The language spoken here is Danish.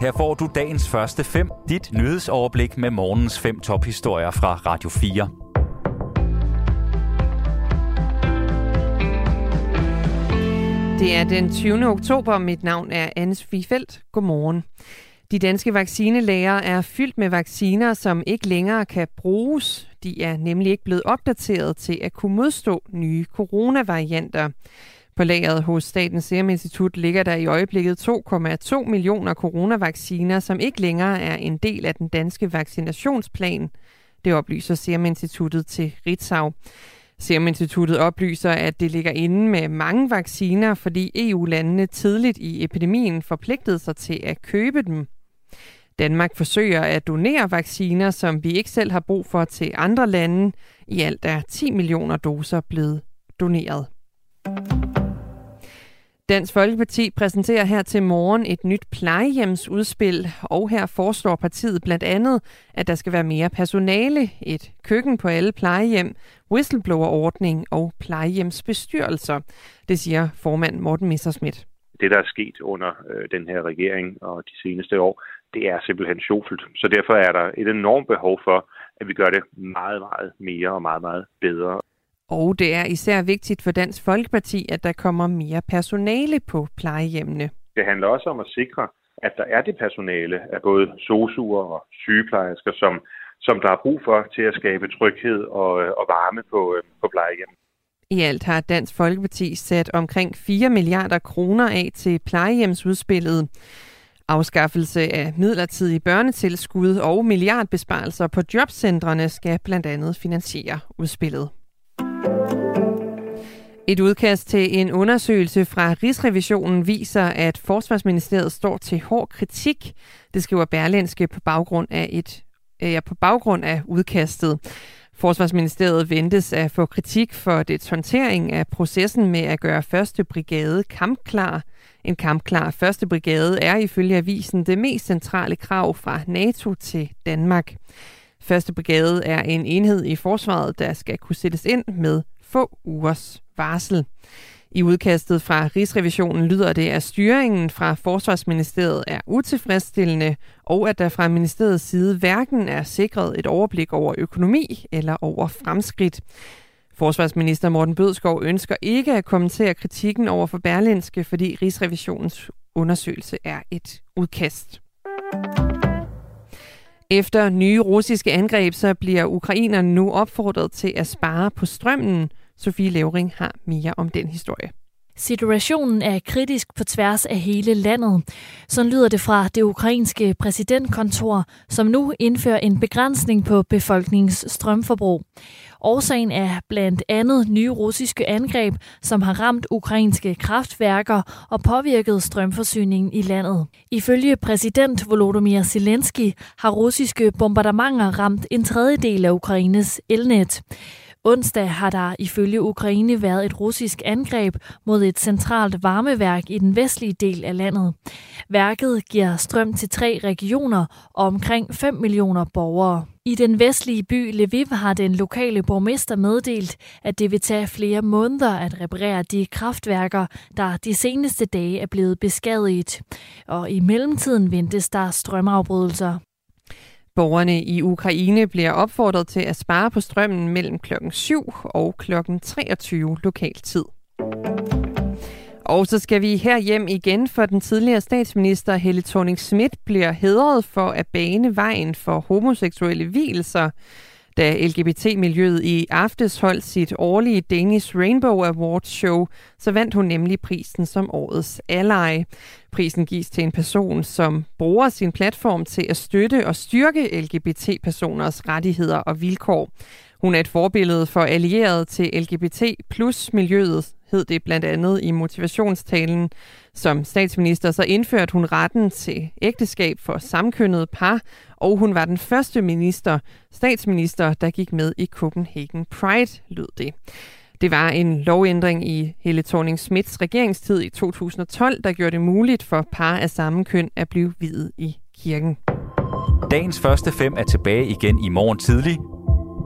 Her får du dagens første fem, dit nyhedsoverblik med morgens fem tophistorier fra Radio 4. Det er den 20. oktober. Mit navn er Anne Sofie Godmorgen. De danske vaccinelæger er fyldt med vacciner, som ikke længere kan bruges. De er nemlig ikke blevet opdateret til at kunne modstå nye coronavarianter. På lageret hos Statens Serum Institut ligger der i øjeblikket 2,2 millioner coronavacciner, som ikke længere er en del af den danske vaccinationsplan. Det oplyser Serum Instituttet til Ritzau. Serum Instituttet oplyser, at det ligger inde med mange vacciner, fordi EU-landene tidligt i epidemien forpligtede sig til at købe dem. Danmark forsøger at donere vacciner, som vi ikke selv har brug for til andre lande. I alt er 10 millioner doser blevet doneret. Dansk Folkeparti præsenterer her til morgen et nyt plejehjemsudspil, og her foreslår partiet blandt andet, at der skal være mere personale, et køkken på alle plejehjem, whistleblower-ordning og plejehjemsbestyrelser. Det siger formand Morten Messerschmidt. Det, der er sket under øh, den her regering og de seneste år, det er simpelthen sjovt. Så derfor er der et enormt behov for, at vi gør det meget, meget mere og meget, meget bedre. Og det er især vigtigt for Dansk Folkeparti, at der kommer mere personale på plejehjemmene. Det handler også om at sikre, at der er det personale af både sosuer og sygeplejersker, som, som der er brug for til at skabe tryghed og, og varme på, øh, på plejehjemmet. I alt har Dansk Folkeparti sat omkring 4 milliarder kroner af til plejehjemsudspillet. Afskaffelse af midlertidige børnetilskud og milliardbesparelser på jobcentrene skal blandt andet finansiere udspillet. Et udkast til en undersøgelse fra Rigsrevisionen viser, at Forsvarsministeriet står til hård kritik. Det skriver Berlinske på baggrund af et ja, på baggrund af udkastet. Forsvarsministeriet ventes at få kritik for det håndtering af processen med at gøre første brigade kampklar. En kampklar første brigade er ifølge avisen det mest centrale krav fra NATO til Danmark. Første brigade er en enhed i forsvaret, der skal kunne sættes ind med få ugers varsel. I udkastet fra Rigsrevisionen lyder det, at styringen fra Forsvarsministeriet er utilfredsstillende, og at der fra ministeriets side hverken er sikret et overblik over økonomi eller over fremskridt. Forsvarsminister Morten Bødskov ønsker ikke at kommentere kritikken over for Berlinske, fordi Rigsrevisionens undersøgelse er et udkast. Efter nye russiske angreb, så bliver ukrainerne nu opfordret til at spare på strømmen. Sofie Levering har mere om den historie. Situationen er kritisk på tværs af hele landet. Så lyder det fra det ukrainske præsidentkontor, som nu indfører en begrænsning på befolkningens strømforbrug. Årsagen er blandt andet nye russiske angreb, som har ramt ukrainske kraftværker og påvirket strømforsyningen i landet. Ifølge præsident Volodymyr Zelensky har russiske bombardementer ramt en tredjedel af Ukraines elnet. Onsdag har der ifølge Ukraine været et russisk angreb mod et centralt varmeværk i den vestlige del af landet. Værket giver strøm til tre regioner og omkring 5 millioner borgere. I den vestlige by Lviv har den lokale borgmester meddelt, at det vil tage flere måneder at reparere de kraftværker, der de seneste dage er blevet beskadiget. Og i mellemtiden ventes der strømafbrydelser. Borgerne i Ukraine bliver opfordret til at spare på strømmen mellem klokken 7 og klokken 23 lokal tid. Og så skal vi her hjem igen, for den tidligere statsminister Helle thorning Schmidt bliver hedret for at bane vejen for homoseksuelle hvilelser. Da LGBT-miljøet i aftes holdt sit årlige Danish Rainbow Awards show, så vandt hun nemlig prisen som årets ally. Prisen gives til en person, som bruger sin platform til at støtte og styrke LGBT-personers rettigheder og vilkår. Hun er et forbillede for allieret til LGBT plus miljøet, hed det blandt andet i motivationstalen. Som statsminister så indførte hun retten til ægteskab for samkønnede par, og hun var den første minister, statsminister, der gik med i Copenhagen Pride, lød det. Det var en lovændring i Helle thorning Smiths regeringstid i 2012, der gjorde det muligt for par af samme køn at blive videt i kirken. Dagens første fem er tilbage igen i morgen tidlig.